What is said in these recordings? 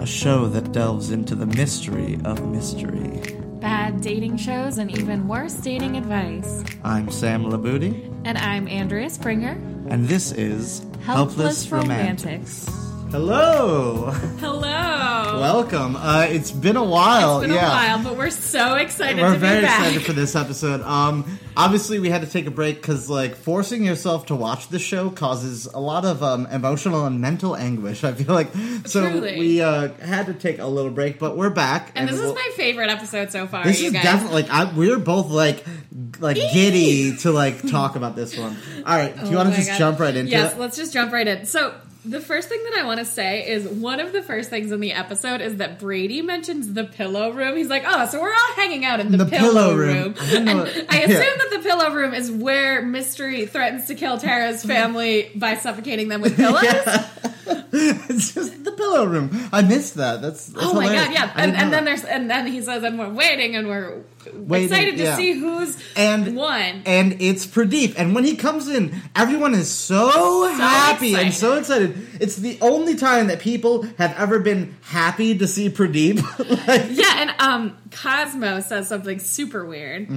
a show that delves into the mystery of mystery. Bad dating shows and even worse dating advice. I'm Sam Labooty, And I'm Andrea Springer. and this is Helpless, Romantics. Hello, Hello. welcome. Uh, it's been a while. it's been yeah. a while, but we're so excited We're to very be back. excited for this episode. Um, obviously, we had to take a break because, like, forcing yourself to watch the show causes a lot of um, emotional and mental anguish. I feel like so Truly. we uh, had to take a little break, but we're back. and this we'll- is my favorite episode so far, This you is guys. definitely like I, we're both like like giddy to like talk about this one. All right, do you Oh want to just God. jump right into yes, it? let's just jump right in. So, the first thing that I want to say is one of the first things in the episode is that Brady mentions the pillow room. He's like, "Oh, so we're all hanging out in the, The pillow, pillow room." room. I And what- I yeah. assume that the pillow room is where Mystery threatens to kill Tara's family by suffocating them with pillows. it's just the pillow room. I missed that. That's, that's Oh my hilarious. god, yeah. And, and then there's and then he says, and we're waiting and we're Waiting, excited to yeah. see who's and won. and it's Pradeep. And when he comes in, everyone is so, happy and so excited. It's the only time that people have ever been happy to see Pradeep. like, yeah, and um Cosmo says something super weird.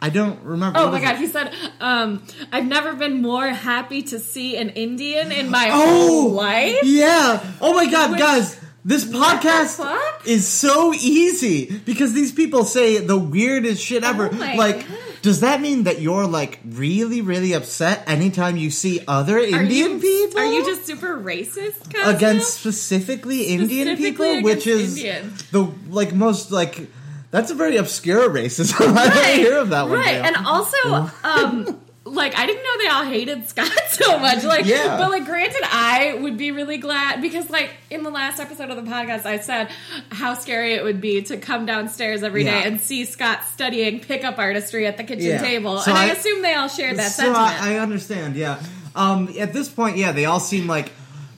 I don't remember. Oh my god, it? he said, um, I've never been more happy to see an Indian in my Oh, whole life. Yeah. Oh my god, Which- guys. This podcast is so easy because these people say the weirdest shit ever. Oh like, God. does that mean that you're like really, really upset anytime you see other Are Indian you, people? Are you just super racist, against specifically Indian Specifically people, which is Indians. the like most like that's a very obscure racism. I don't hear of that one. Right, and also, um, like I didn't know they all hated Scott so much. Like, Yeah. but like, granted, I would be really glad because, like, in the last episode of the podcast, I said how scary it would be to come downstairs every day Yeah. and see Scott studying pickup artistry at the kitchen Yeah. So So and I, I- assume they all shared that so sentiment. I, I understand. Yeah. Um, at this point, yeah, they all seem like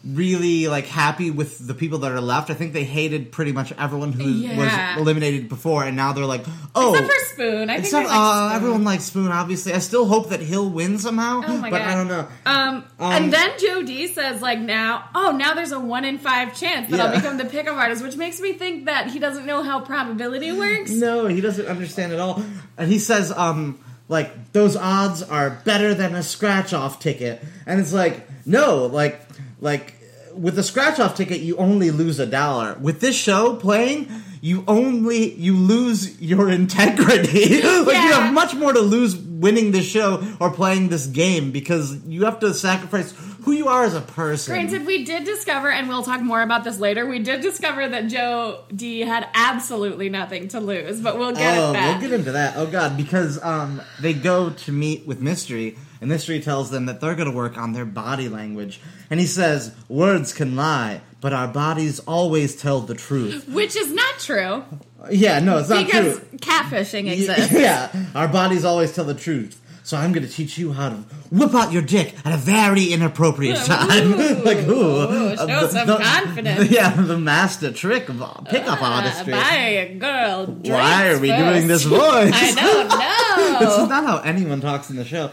really like happy with the people that are left. I think they hated pretty much everyone who Yeah. was eliminated before, and now they're like, oh. Except for Spoon, I think Except, like uh, Spoon. everyone likes Spoon. Obviously, I still hope that he'll win somehow. Oh my but God. I don't know. Um, Um, and then Joe D says, like, now, oh, now there's a one in five chance that I'll become the pickup artist, which makes me think that he doesn't know how probability works. No, he doesn't understand at all. And he says, um, like, those odds are better than a scratch off ticket. And it's like, no, like, like, with a scratch off ticket, you only lose a dollar. With this show playing, you only, you lose your integrity. like, you have much more to lose winning this show or playing this game because you have to sacrifice who you are as a person. Granted, we did discover, and we'll talk more about this later. We did discover that Joe D had absolutely nothing to lose, but we'll get oh, we'll get into that. Oh god, because um, they go to meet with Mystery, and Mystery tells them that they're going to work on their body language, and he says, "Words can lie, but our bodies always tell the truth." Which is not true Yeah, no, it's not because true. Because catfishing exists. Yeah, our bodies always tell the truth. So I'm going to teach you how to whip out your dick at a very inappropriate time. like, ooh, Ooh, show uh, some confidence. Yeah, the master trick of pickup Uh, artistry. buy girl. Why are we first. doing this voice? I don't know. this is not how anyone talks in the show.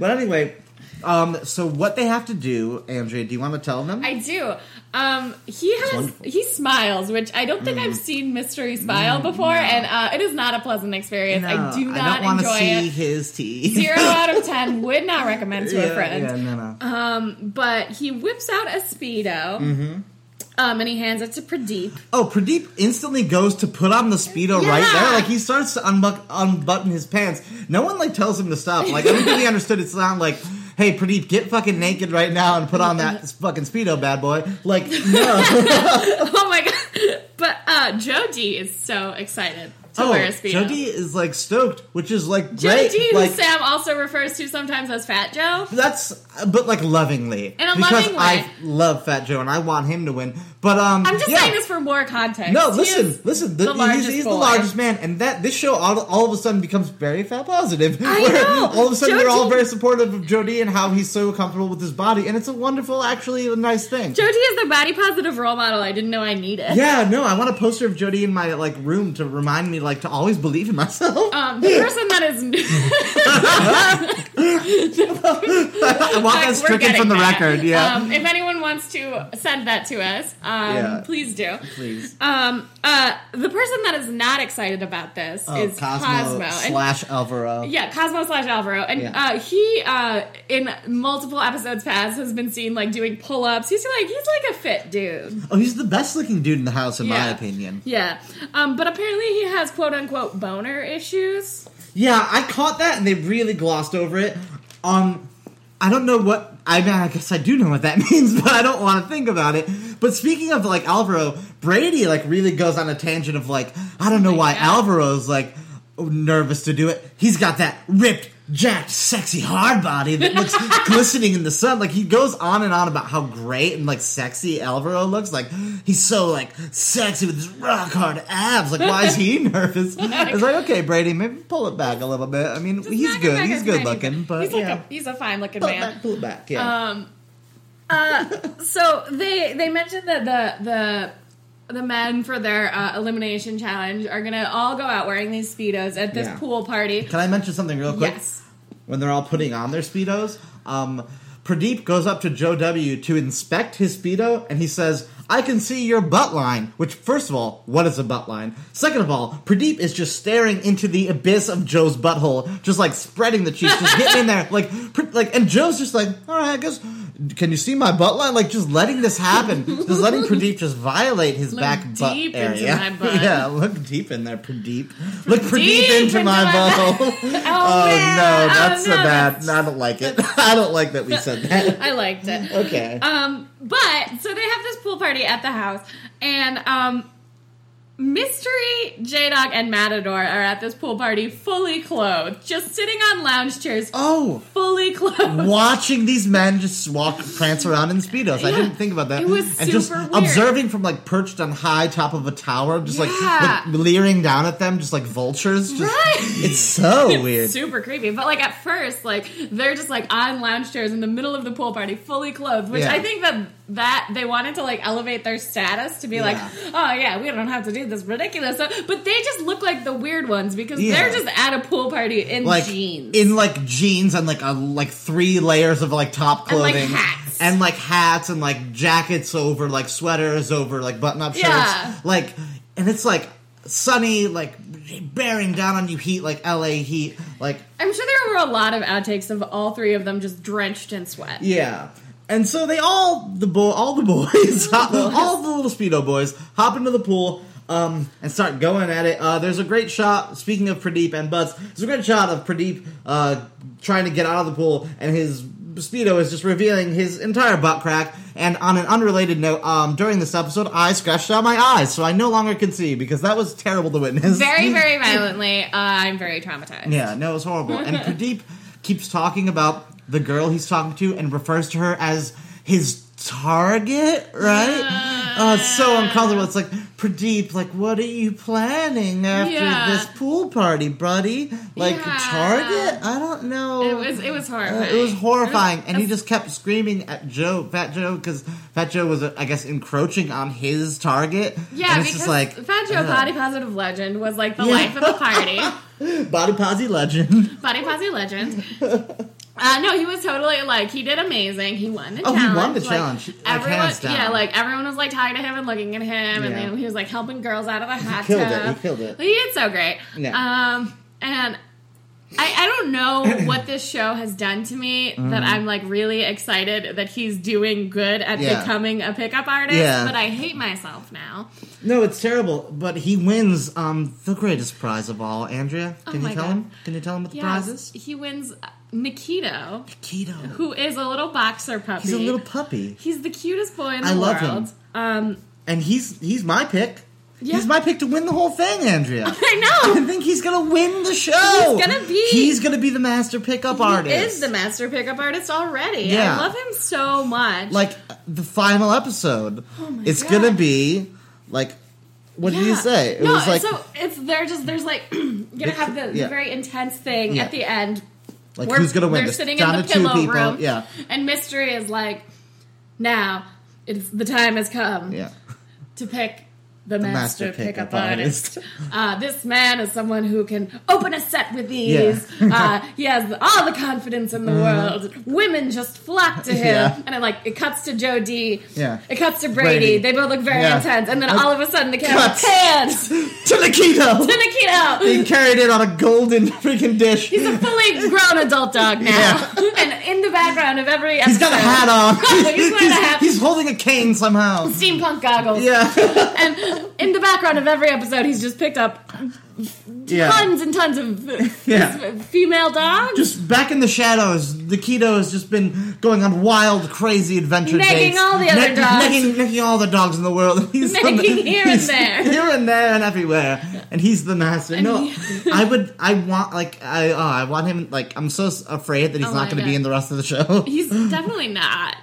But anyway, um, so what they have to do, Andrea, do you want to tell them? I do. Um, he has he smiles, which I don't think I've seen Mystery smile before, and uh, it is not a pleasant experience. I do not I don't want to enjoy see it. his teeth. Zero out of ten. Would not recommend to yeah, a friend. Yeah, no, no. Um, but he whips out a speedo. Mm-hmm. Um, and he hands it to Pradeep. Oh, Pradeep instantly goes to put on the speedo right there. Like he starts to unbuck, unbutton his pants. No one like tells him to stop. Like I don't think he understood. It's not like, hey, Pradeep, get fucking naked right now and put on that fucking speedo, bad boy. Like no. oh my god! But uh, Jody is so excited to oh, wear a speedo. Jody is like stoked, which is like Jody, great. who like Sam also refers to sometimes as Fat Joe. That's, but like lovingly, In a because loving way. I love Fat Joe and I want him to win. But um, I'm just yeah. saying this for more context. No, He listen, is listen. The, the he's, he's the largest man, and that this show all, all of a sudden becomes very fat positive. I where know. All of a sudden, they're all very supportive of Jody and how he's so comfortable with his body, and it's a wonderful, actually, a nice thing. Jody is the body positive role model. I didn't know I needed. yeah, no, I want a poster of Jody in my like room to remind me like to always believe in myself. Um, the person that is I want that stricken from the there. record. Yeah, Um, if anyone wants to send that to us, um, Yeah. please do. please. Um, uh, the person that is not excited about this Oh, is Cosmo. And- slash Alvaro. yeah, Cosmo slash Alvaro, and Yeah. uh, he uh, in multiple episodes past has been seen like doing pull ups. He's like he's like a fit dude. Oh, he's the best looking dude in the house, in my opinion. Yeah, um, but apparently he has quote unquote boner issues. Yeah, I caught that, and they really glossed over it. Um, I don't know what. I mean, I guess I do know what that means, but I don't want to think about it. But speaking of like Alvaro, Brady like really goes on a tangent of like I don't know why. Alvaro's like nervous to do it. He's got that ripped, jacked, sexy hard body that looks glistening in the sun. Like he goes on and on about how great and like sexy Alvaro looks. Like he's so like sexy with his rock hard abs. Like why is he nervous? It's like okay, Brady, maybe pull it back a little bit. I mean, Just he's good. He's good looking, but he's like yeah. a he's a fine looking man. back, pull it back. Yeah. Um, uh, so they they mentioned that the the the men for their uh, elimination challenge are gonna all go out wearing these speedos at this Yeah. pool party. Can I mention something real quick? Yes. When they're all putting on their speedos, um, Pradeep goes up to Joe W to inspect his speedo, and he says, "I can see your butt line." Which, first of all, what is a butt line? Second of all, Pradeep is just staring into the abyss of Joe's butthole, just like spreading the cheeks, just getting in there, like, like, and Joe's just like, "All right, I guess." Can you see my butt line? Like just letting this happen, just letting Pradeep just violate his Look back butt into area. my butt. yeah, look deep in there, Pradeep. Look Pradeep into, into my my butthole. Oh, Oh no, Oh, that's so no, bad. that's- No, I don't like it. I don't like that we said that. I liked it. Okay. Um, but so they have this pool party at the house, and um, Mystery, J Dog, and Matador are at this pool party fully clothed, just sitting on lounge chairs, Oh, fully clothed. watching these men just walk, prance around in speedos. I didn't think about that. It was and just weird. observing from like perched on high top of a tower, just like, Yeah. like leering down at them, just like vultures. Just, Right. It's so weird. Super creepy. But like at first, like they're just like on lounge chairs in the middle of the pool party, fully clothed. Which Yeah. I think that that they wanted to like elevate their status to be like, oh yeah, we don't have to do this ridiculous stuff. But they just look like the weird ones because Yeah. they're just at a pool party in like jeans. in like jeans and like a like three layers of like top And, like, clothing hats. and like hats and like jackets over like sweaters over like button up shirts Yeah. like and it's like sunny like bearing down on you heat like LA heat like I'm sure there were a lot of outtakes of all three of them just drenched in sweat. yeah and so they all the boy all the boys hop- all the little speedo boys hop into the pool um, and start going at it. Uh, there's a great shot. Speaking of Pradeep and Butts, there's a great shot of Pradeep uh, trying to get out of the pool, and his speedo is just revealing his entire butt crack. And on an unrelated note, um, during this episode, I scratched out my eyes, so I no longer can see because that was terrible to witness. Very, very violently. Uh, I'm very traumatized. Yeah, no, it was horrible. And Pradeep keeps talking about the girl he's talking to and refers to her as his target, right? Oh, it's so uncomfortable. It's like, Pradeep, like, what are you planning after Yeah. this pool party, buddy? Like, Yeah. Target? I don't know. It was it was Uh, horrifying. it was horrifying, It was- and he just kept screaming at Joe, Fat Joe, because Fat Joe was, uh, I guess, encroaching on his target. yeah, and it's because just like Fat Joe uh, Body Positive Legend was like the Yeah. life of the party. Body Posy legend. Body Posse Legend. Uh, no, he was totally like he did amazing. He won the challenge. Oh, he won the Like, challenge, like, everyone, yeah, like everyone was like talking to him and looking at him, and then he was like helping girls out of the hot killed tub. it, he killed it. He did so great. Yeah. Um, and I, I don't know what this show has done to me that I'm like really excited that he's doing good at. Yeah. becoming a pickup artist, Yeah. but I hate myself now. No, it's terrible. But he wins um, the greatest prize of all. Andrea, Oh can my you tell God. him? Can you tell him what the prize is? he wins uh, Naquito, who is a little boxer puppy. He's a little puppy, He's the cutest boy in the world. I love world. him. Um, and he's he's my pick. Yeah. He's my pick to win the whole thing, Andrea. I know. I think he's gonna win the show. He's gonna be. He's gonna be the master pickup artist. He artist. is the master pickup artist already. Yeah. I love him so much. like the final episode. Oh my it's God. gonna be like what did you say? It no, was like so it's they're just there's like gonna have the, the very intense thing Yeah. at the end. Like where who's gonna win? They're This sitting down in the to two pillow people. room. Yeah, And mystery is like, now it's the time has come yeah. to pick the, master, pickup, artist. Uh, this man is someone who can open a set with ease. Uh, he has all the confidence in the world. Women just flock to him. Yeah. And it like it cuts to Joe D. Yeah. It cuts to Brady. Brady. They both look very Yeah. intense. And then Uh, all of a sudden the camera cuts. pans to Naquito. to Naquito. He carried it on a golden freaking dish. He's a fully grown adult dog now. Yeah. and in the background of every episode, He's got a hat on. He's wearing a hat. he's holding a cane somehow. steampunk goggles. Yeah. And in the background of every episode, he's just picked up yeah. tons and tons of Yeah. female dogs. Just back in the shadows, Naquito has just been going on wild, crazy adventure Necking dates. all the other dogs. Necking, necking all the dogs in the world. He's the- Necking here and there. Here and there and everywhere. And he's the master. no, he- I would, I want, like, I, oh, I want him, like, I'm so afraid that he's Oh not going to be in the rest of the show. He's definitely not.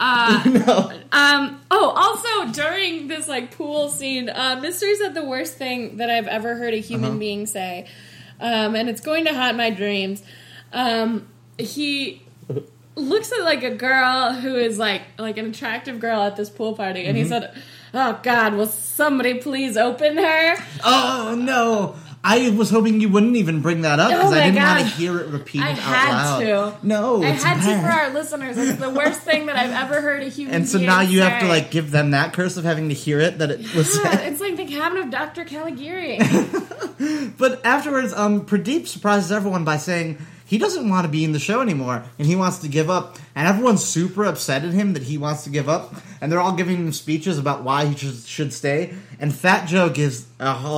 Uh, no. um. Oh, also during this like pool scene, uh, Mystery said the worst thing that I've ever heard a human Uh-huh. being say, um, and it's going to haunt my dreams. Um, he looks at like a girl who is like like an attractive girl at this pool party, and Mm-hmm. he said, "Oh God, will somebody please open her?" Oh, no. I was hoping you wouldn't even bring that up Oh because I didn't want to hear it repeated I out had loud. to. No, I had to for our listeners. It's the worst thing that I've ever heard a human. And so now you have to like give them that curse of having to hear it that it was said. it's like the cabin of Dr. Caligari. But afterwards, um, Pradeep surprises everyone by saying he doesn't want to be in the show anymore and he wants to give up. And everyone's super upset at him that he wants to give up. And they're all giving him speeches about why he should, should stay. And Fat Joe gives a whole,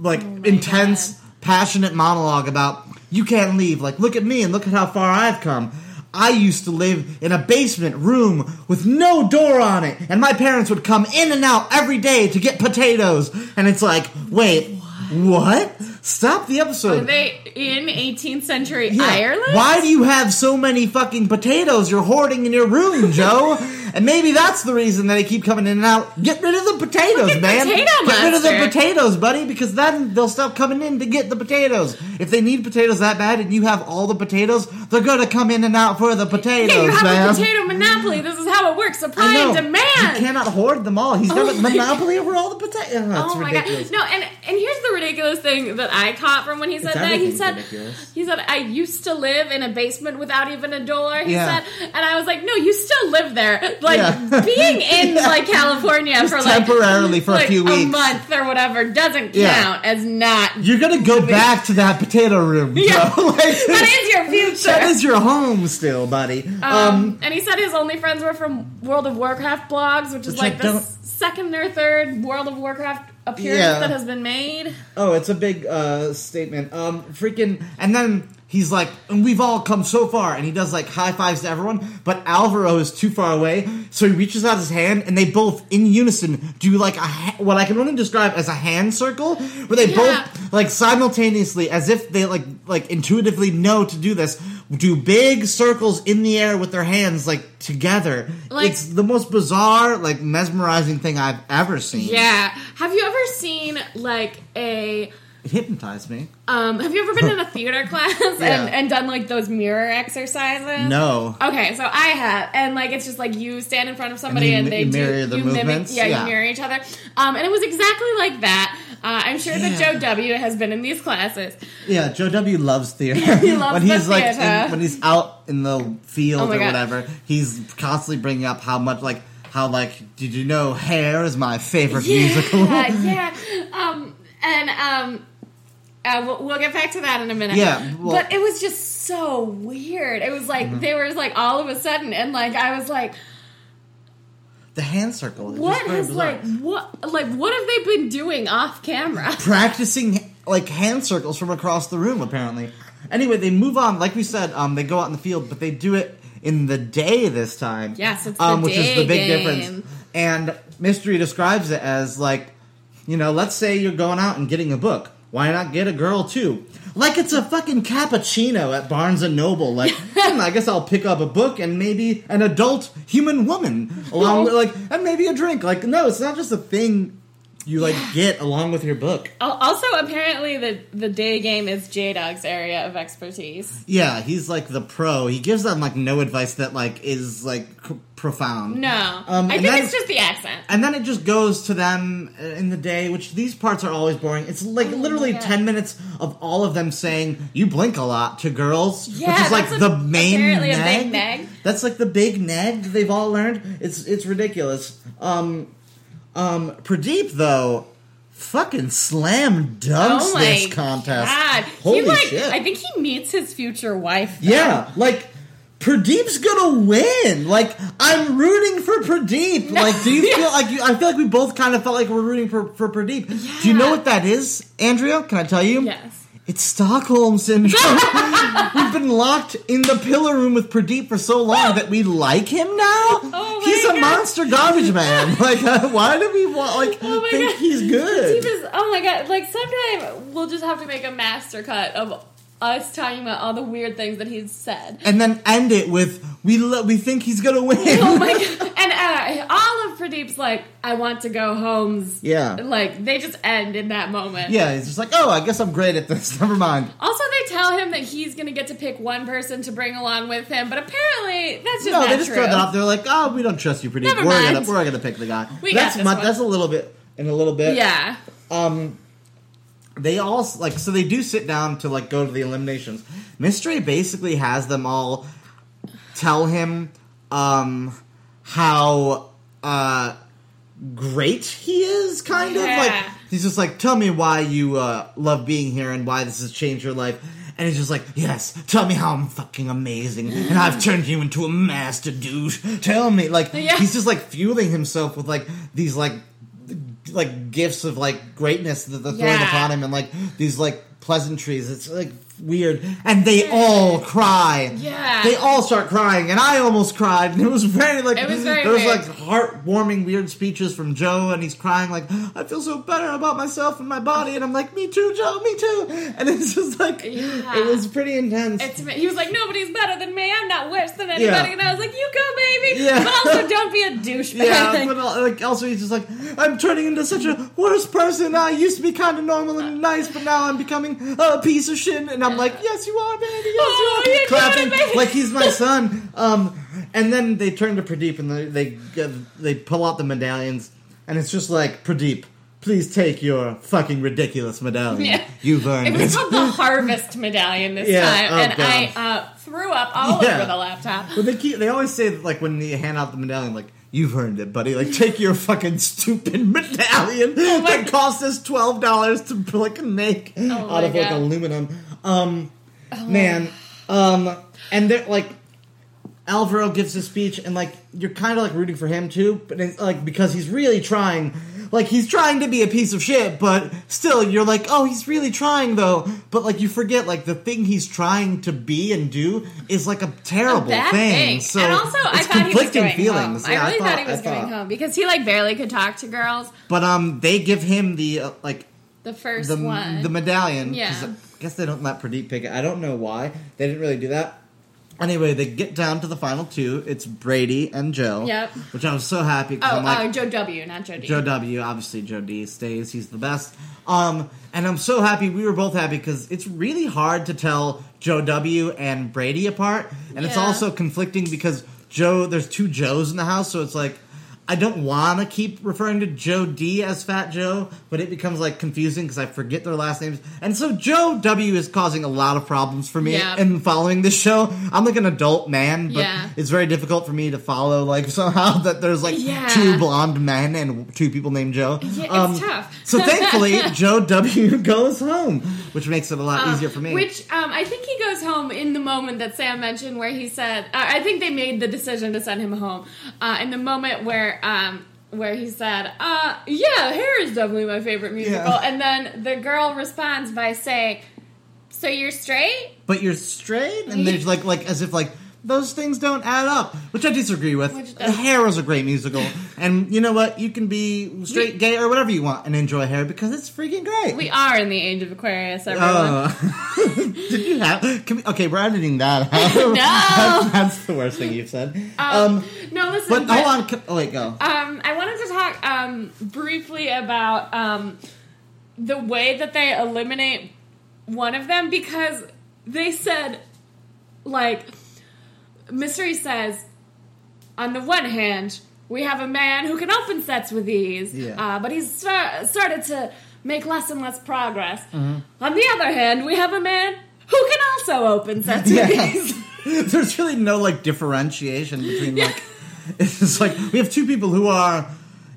like oh like intense, passionate monologue about you can't leave. Like look at me and look at how far I've come. I used to live in a basement room with no door on it, and my parents would come in and out every day to get potatoes. And it's like, wait, what? Stop the Are episode. they in 18th century Yeah. Ireland? Why do you have so many fucking potatoes you're hoarding in your room, Joe? And maybe that's the reason that they keep coming in and out. Get rid of the potatoes, Fucking man. potato get rid of the potatoes, buddy, because then they'll stop coming in to get the potatoes. If they need potatoes that bad and you have all the potatoes, they're gonna come in and out for the potatoes, Yeah, you have man. a potato monopoly. This is how it works. I Supply know. and demand. You cannot hoard them all. He's got Oh a my monopoly over all the potatoes. Oh, that's Oh my ridiculous. god! No, and and here's the ridiculous thing that I caught from when he said that. He said ridiculous. he said I used to live in a basement without even a door. He Yeah. said, and I was like, no, you still live there. Like Yeah. being in like California Just for like temporarily for a like few weeks. month or whatever doesn't Yeah. count as not. You're gonna go back to that potato room, Yeah. Like- that is your future. That is your home still, buddy. Um, Um, and he said his only friends were from World of Warcraft blogs, which is Which like the second or third World of Warcraft appearance Yeah. that has been made. oh, it's a big uh, statement. Um, freaking, and then he's like, and we've all come so far, and he does like high fives to everyone, but Alvaro is too far away, so he reaches out his hand, and they both in unison do like a ha- what I can only describe as a hand circle, where they Yeah. both like simultaneously, as if they like like intuitively know to do this, do big circles in the air with their hands like together. Like- it's the most bizarre, like mesmerizing thing I've ever seen. Yeah. Have you ever seen like a It hypnotized me. um have you ever been in a theater class Yeah. and, and done like those mirror exercises? No. Okay, so I have, and like it's just like you stand in front of somebody And and, you they mi- do the you movements? mimic, yeah, Yeah. you mirror each other. Um, and it was exactly like that. Uh, I'm sure that Joe W has been in these classes. Yeah, Joe W loves theater. He loves when the he's like theater. in, when he's out in the field Oh or God. whatever, he's constantly bringing up how much like how like did you know Hair is my favorite musical? Yeah, yeah. Um, and um, uh, we'll, we'll get back to that in a minute. Yeah, well- Mm-hmm. but it was just so weird. It was like they were like all of a sudden, and like I was like, the hand circle. is what has like what like what have they been doing off camera? practicing like hand circles from across the room apparently anyway they move on like we said um they go out in the field but they do it in the day this time Yes, it's the um which is the big game. difference and mystery describes it as like you know let's say you're going out and getting a book why not get a girl too like it's a fucking cappuccino at Barnes and Noble. Like, hmm, I guess I'll pick up a book and maybe an adult human woman along with like, and maybe a drink. Like, no, it's not just a thing you like get along with your book. Also, apparently, the the day game is J Dog's area of expertise. Yeah, he's like the pro. He gives them like no advice that like is like c- profound. No, Um, I think then- it's just the accent. And then it just goes to them uh, in the day, which these parts are always boring. It's like Oh literally God. 10 minutes of all of them saying, You blink a lot to girls. Yeah, which is like the a- main neg. big neg. That's like the big neg they've all learned. It's it's ridiculous. Um, um, Pradeep, though, fucking slam dunks oh my this contest. God. Holy he, like, shit. I think he meets his future wife. though. Yeah, like Pradeep's gonna win. Like I'm rooting for Pradeep. No. Like, do you feel like you? I feel like we both kind of felt like we're rooting for for Pradeep. Do you know what that is, Andrea? Can I tell you? Yes. It's Stockholm syndrome. We've been locked in the pillar room with Pradeep for so long that we like him now. Oh my he's a God. monster garbage man. Like, uh, why do we want like Oh think God. he's good? Was, oh my god! Like sometime we'll just have to make a master cut of us talking about all the weird things that he's said. and then end it with we lo- we think he's gonna win. Oh my god! And uh, all of Pradeep's like, "I want to go home's." Yeah. Like they just end in that moment. Yeah, he's just like, oh, I guess I'm great at this. Never mind. Also, they tell him that he's to get to pick one person to bring along with him, but apparently that's just No, they just true. throw that off. They're like, oh, we don't trust you, Pradeep. Never we're mind. gonna we're gonna pick the guy. We that's got this one. that's a little bit in a little bit. Yeah. Um, they all like so they do sit down to like go to the eliminations. Mystery basically has them all tell him um how uh great he is kind of like he's just like tell me why you uh love being here and why this has changed your life and he's just like, yes, tell me how I'm fucking amazing, and I've turned you into a master douche. Tell me, like, Yeah. he's just like fueling himself with like these like like gifts of like greatness that they're throwing Yeah. upon him and like these like pleasantries. It's like weird. And they all cry. Yeah. They all start crying and I almost cried and it was very like It was very there was weird. like heartwarming weird speeches from Joe and he's crying like I feel so better about myself and my body and I'm like me too Joe me too and it's just like Yeah. it was pretty intense. It's, he was like, nobody's better than me. I'm not worse than anybody. Yeah. And I was like, you go, baby. Yeah. But also, don't be a douchebag. Yeah, but uh, like also he's just like I'm turning into such a worse person. I used to be kind of normal and nice, but now I'm becoming a piece of shit. And I'm like, yes, you are, baby. Yes, Oh, you are. Clapping it, baby. like he's my son. Um, and then they turn to Pradeep and they they, they pull out the medallions, and it's just like Pradeep. Please take your fucking ridiculous medallion. Yeah. You've earned It it. was called the Harvest Medallion this Yeah, time, oh, and God. I uh, threw up all Yeah. over the laptop. But they keep they always say that, like when you hand out the medallion, like you've earned it, buddy. Like take your fucking stupid medallion Oh that cost us twelve dollars to like make Oh out of like God. Oh. aluminum. Um, man, um, and they're like. Alvaro gives a speech, and like you're kind of like rooting for him too, but it's, like because he's really trying, like he's trying to be a piece of shit, but still you're like, oh, he's really trying though. But like you forget, like the thing he's trying to be and do is like a terrible Bad thing. thing. So and also, I thought he was going feelings. home. Yeah, I really thought, he I was going thought- home because he like barely could talk to girls. But um, they give him the uh, like The first the one. the medallion. Yeah. I guess they don't let Pradeep pick it. I don't know why they didn't really do that. Anyway, they get down to the final two. It's Brady and Joe. Yep. Which I was so happy oh, I'm like, uh, Joe W, not Joe D. Joe W. Obviously, Joe D stays. He's the best. Um, and I'm so happy. We were both happy because it's really hard to tell Joe W. and Brady apart, and it's also conflicting because Joe. There's two Joes in the house, so it's like. I don't want to keep referring to Joe D as Fat Joe, but it becomes like confusing because I forget their last names. And so Joe W is causing a lot of problems for me in following this show. I'm like an adult man, but Yeah. it's very difficult for me to follow like somehow that there's like Yeah. two blonde men and two people named Joe. Yeah, it's tough. so thankfully, Joe W goes home, which makes it a lot Uh, easier for me. Which um, I think he goes home in the moment that Sam mentioned, where he said, uh, "I think they made the decision to send him home." Uh, in the moment where um, where he said, uh, "Yeah, Hair is definitely my favorite musical," Yeah. and then the girl responds by saying, "So you're straight?" but you're straight, and there's like like as if like those things don't add up, which I disagree with. Hair is a great musical, and you know what? You can be straight, gay, or whatever you want, and enjoy Hair because it's freaking great. We are in the age of Aquarius, everyone. Oh. Did you have? Can we, okay, we're editing that. out. No. that's, that's the worst thing you've said. um, Um, no, listen. but hold on. c- Oh go. Um, I wanted to talk um, briefly about um, the way that they eliminate one of them because they said, like, Mystery says, on the one hand, we have a man who can open sets with ease, Yeah. uh, but he's star- started to make less and less progress. Mm-hmm. On the other hand, we have a man who can also open sets Yeah. with ease. There's really no like differentiation between like it's like we have two people who are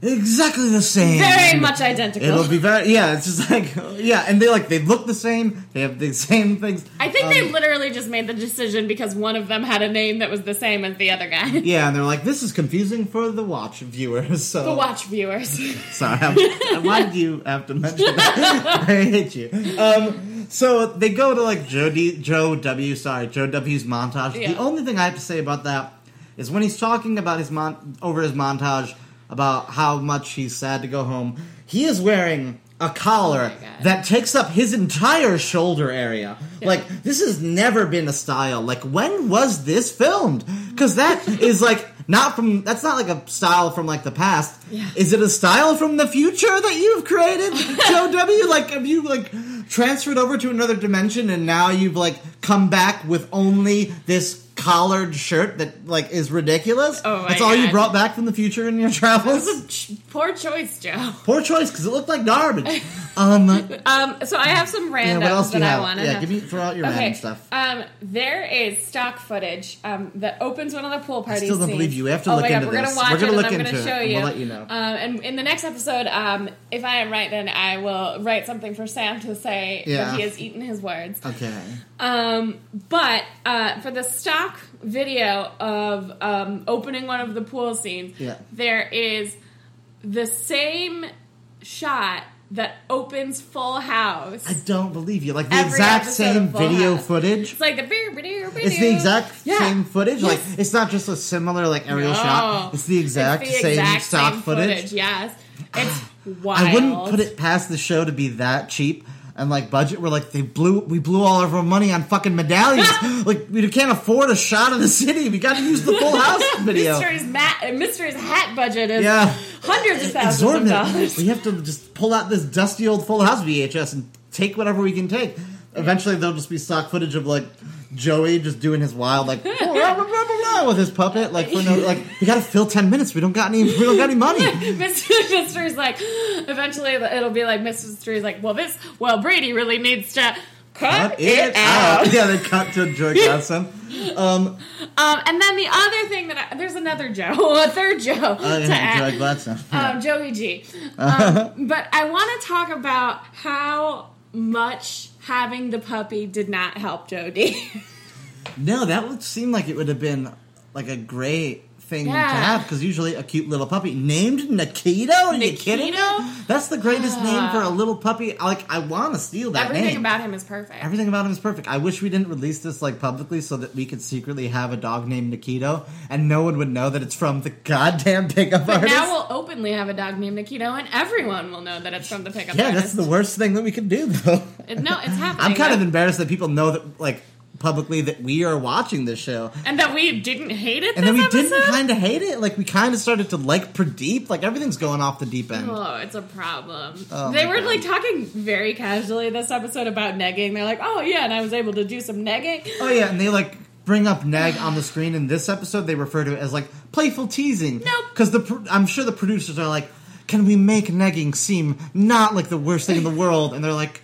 exactly the same. Very much identical. It'll be very yeah. It's just like yeah, and they like they look the same. They have the same things. I think Um, they literally just made the decision because one of them had a name that was the same as the other guy. Yeah, and they're like, this is confusing for the watch viewers. So The watch viewers. Sorry, I'm, why did you have to mention that? I hate you. Um, so they go to like Joe D, Joe W. Sorry, Joe W.'s montage. Yeah. The only thing I have to say about that is when he's talking about his mon- over his montage about how much he's sad to go home. He is wearing a collar Oh that takes up his entire shoulder area. Yeah. Like this has never been a style. Like when was this filmed? Because that is like not from. That's not like a style from like the past. Yeah. Is it a style from the future that you've created, Joe W? Like have you like transferred over to another dimension and now you've like come back with only this collared shirt that like is ridiculous? Oh my That's all you brought back from the future in your travels. Poor choice, Joe. Poor choice because it looked like garbage. Um, Um, so I have some yeah, what else do that you I have? want to Yeah, give me throw out your random stuff. Um, there is stock footage um, that opens one of the pool parties. still don't scenes. believe you. We have to oh look into God, we're this. Gonna watch We're gonna it look and I'm into gonna show and you. we'll let you know. Um, and in the next episode, um, if I am right, then I will write something for Sam to say Yeah. that he has eaten his words. Okay. Um, but uh, for the stock video of um, opening one of the pool scenes, Yeah. there is the same shot that opens Full House. I don't believe you. Like the Every exact episode same of Full video House. footage. It's like the video, video, video. It's the exact Yeah. same footage. Yes. Like it's not just a similar like aerial No. shot. It's the exact, It's the same exact stock same footage. Yes, it's wild. I wouldn't put it past the show to be that cheap and like budget. We're like they blew we blew all of our money on fucking medallions. like we can't afford a shot of the city. We got to use the Full House video. Mystery's, mat, uh, Mystery's hat budget is Yeah. hundreds of thousands of dollars. We have to just pull out this dusty old Full House VHS and take whatever we can take. Eventually, there'll just be stock footage of like Joey just doing his wild like blah, blah, blah, with his puppet. Like for no, like we got to fill ten minutes. We don't got any. We don't got any money. Mr. Mystery's like, eventually it'll be like, Mr. Mystery's like, well, this, well, Brady really needs to cut, Cut it, out. Yeah, they cut to Joey Godson. Um, Um, and then the other thing that I, there's another Joe, a third Joe oh, to yeah, add. Joey Gladstone. um, Joey G. Um, but I want to talk about how much having the puppy did not help Jody. No, that would seem like it would have been like a great thing to Yeah. have because usually a cute little puppy named Naquito. Are you kidding me? That's the greatest name for a ah. little puppy. Like I want to steal that Everything name. about him is perfect. Everything about him is perfect. I wish we didn't release this like publicly so that we could secretly have a dog named Naquito and no one would know that it's from the goddamn pickup but artist. now we'll openly have a dog named Naquito, and everyone will know that it's from the pickup artist. yeah, artist. that's the worst thing that we could do though. It- no, it's happening. I'm kind of embarrassed that people know that like publicly that we are watching this show. and that we didn't hate it. And then we this didn't kind of hate it. Like we kind of started to like Pradeep. Like everything's going off the deep end. Oh, it's a problem. Oh they were God. like talking very casually this episode about negging. They're like, "Oh yeah," and I was able to do some negging. Oh yeah, and they like bring up neg on the screen in this episode. They refer to it as like playful teasing. Nope. Because the pro- I'm sure the producers are like, can we make negging seem not like the worst thing in the world? And they're like.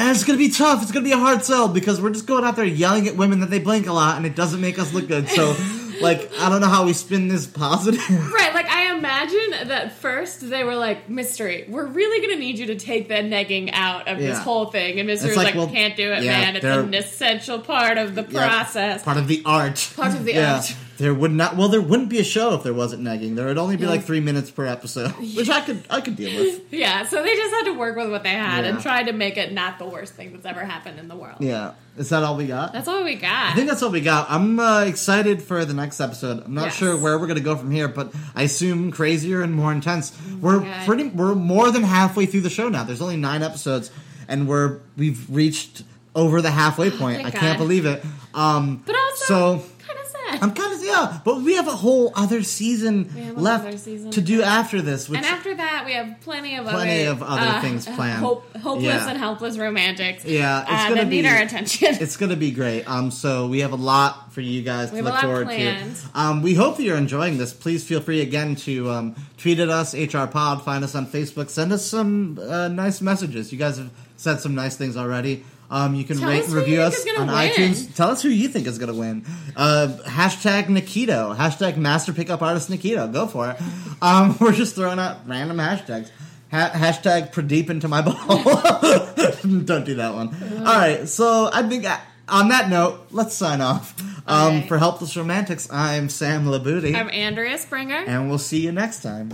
And it's gonna be tough. It's gonna be a hard sell because we're just going out there yelling at women that they blink a lot, and it doesn't make us look good. So, like, I don't know how we spin this positive. Right, like I imagine that first they were like, "Mystery, we're really gonna need you to take the negging out of this whole thing." And Mystery's like, like, well, "Can't do it, yeah, man. It's an essential part of the Yeah, process." part of the art. Part of the yeah. art. There would not. Well, there wouldn't be a show if there wasn't nagging. There would only be like three minutes per episode, which I could I could deal with. Yeah, so they just had to work with what they had and try to make it not the worst thing that's ever happened in the world. Yeah, is that all we got? That's all we got. I think that's all we got. I'm uh, excited for the next episode. I'm not Yes. sure where we're gonna go from here, but I assume crazier and more intense. We're Oh God. pretty. We're more than halfway through the show now. There's only nine episodes, and we're we've reached over the halfway point. Thank I can't believe it. Um, but also, so kind of sad. I'm kind of Yeah, but we have a whole other season We have a left other season. to do after this. Which and after that, we have plenty of Plenty other, of other uh, things planned. Hope, hopeless Yeah. and helpless romantics. Yeah, it's uh, gonna that need our attention. it's going to be great. Um, so we have a lot for you guys We to look forward planned. to. Um, we hope that you're enjoying this. Please feel free again to um, tweet at us, HR Pod. Find us on Facebook. Send us some uh, nice messages. You guys have said some nice things already. Um, you can Tell rate us and who you review think us is gonna on win. iTunes. Tell us who you think is going to win. Uh, hashtag Naquito. Hashtag Master Pickup Artist Naquito. Go for it. Um, we're just throwing out random hashtags. Ha- hashtag Pradeep into my ball. Don't do that one. All right. So I think uh, on that note, let's sign off. Um. For Helpless Romantics, I'm Sam Labooty, I'm Andrea Springer. and we'll see you next time.